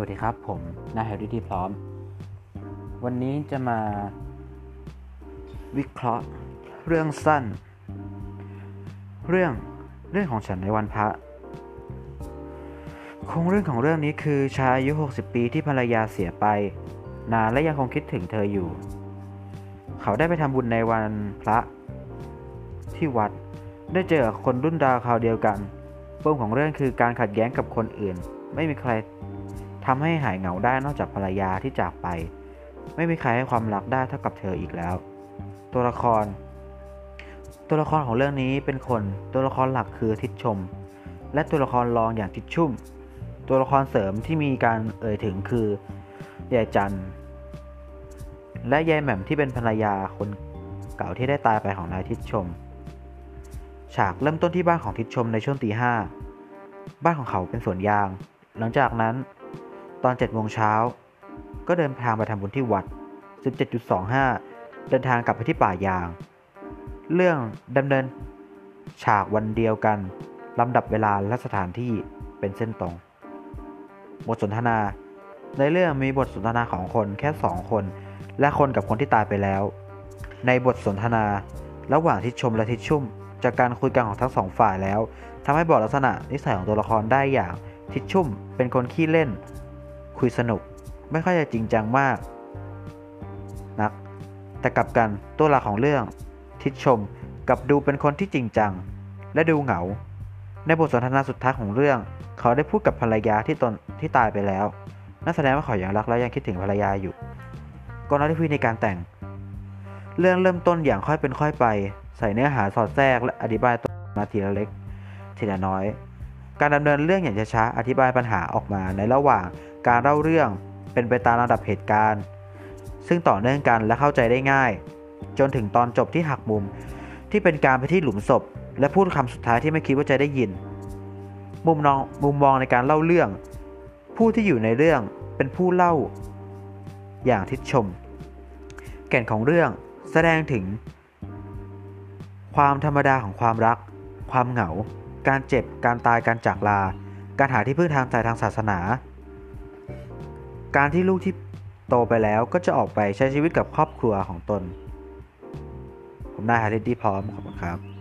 วัสดีครับผมนายแฮร์รี่ที่พร้อม วันนี้จะมาวิเคราะห์เรื่องสั้น เรื่องเรื่องของฉันในวันพระคงเรื่องของเรื่องนี้คือชายอายุ 60 ปีที่ภรรยาเสียไป นานและยังคงคิดถึงเธออยู่ เขาได้ไปทำบุญในวันพระ ที่วัดได้เจอคนรุ่นดาวคราวเดียวกันปมของเรื่องคือการขัดแย้งกับคนอื่น ไม่มีใคร ทำให้หายเหงาได้นอกจากภรรยาที่จากไป ไม่มีใครให้ความรักได้เท่ากับเธออีกแล้ว ตัวละคร ตัวละครของเรื่องนี้เป็นคน ตัวละครหลักคือทิดชม และตัวละครรองอย่างทิดชุ่ม ตัวละครเสริมที่มีการเอ่ยถึงคือยายจันและยายแหม่มที่เป็นภรรยาคนเก่าที่ได้ตายไปของนายทิดชม ฉากเริ่มต้นที่บ้านของทิดชมในช่วงตีห้าบ้านของเขาเป็นสวนยาง หลังจากนั้น ตอน7โมงเช้า ก็เดินทางไปทำบุญที่วัด 17.25 เดินทางกลับไปที่ป่ายาง เรื่องดำเนิน ฉากวันเดียวกันลำดับเวลาและสถานที่เป็นเส้นตรง บทสนทนา ในเรื่องมีบทสนทนาของคนแค่สองคน และคนกับคนที่ตายไปแล้ว ในบทสนทนา ระหว่างทิศชมและทิศชุ่ม จากการคุยกันของทั้งสองฝ่ายแล้วทำให้บอกลักษณะนิสัยของตัวละครได้อย่าง ทิศชุ่มเป็นคนขี้เล่น คุยสนุก ไม่ค่อยจะจริงจังมาก นัก แต่กลับกันตัวหลักของเรื่อง ทิศชมกับดูเป็นคนที่จริงจัง และดูเหงา ในบทสนทนาสุดท้ายของเรื่อง เขาได้พูดกับภรรยาที่ตนที่ตายไปแล้วนั่นแสดงว่าเขายังรักและยังคิดถึงภรรยาอยู่ก่อนหน้าที่ในการแต่ง เรื่องเริ่มต้นอย่างค่อยเป็นค่อยไป ใส่เนื้อหาสอดแทรกและอธิบายตัวมาทีละเล็ก ทีละน้อย การดำเนินเรื่องอย่างช้าๆอธิบายปัญหาออกมาในระหว่างการเล่าเรื่องเป็นไปตามระดับเหตุการณ์ ซึ่งต่อเนื่องกันและเข้าใจได้ง่าย จนถึงตอนจบที่หักมุม ที่เป็นการไปที่หลุมศพ และพูดคำสุดท้ายที่ไม่คิดว่าจะได้ยิน มุมมองมุมมองในการเล่าเรื่อง ผู้ที่อยู่ในเรื่องเป็นผู้เล่า อย่างทิศชม แก่นของเรื่องแสดงถึง ความธรรมดาของความรัก ความเหงา การเจ็บ การตาย การจากลา การหาที่พึ่งทางใจทางศาสนา การที่ลูกที่โตไปแล้วก็จะออกไปใช้ชีวิตกับครอบครัวของตน ผมนายฮาริสดีพร้อมขอบคุณครับ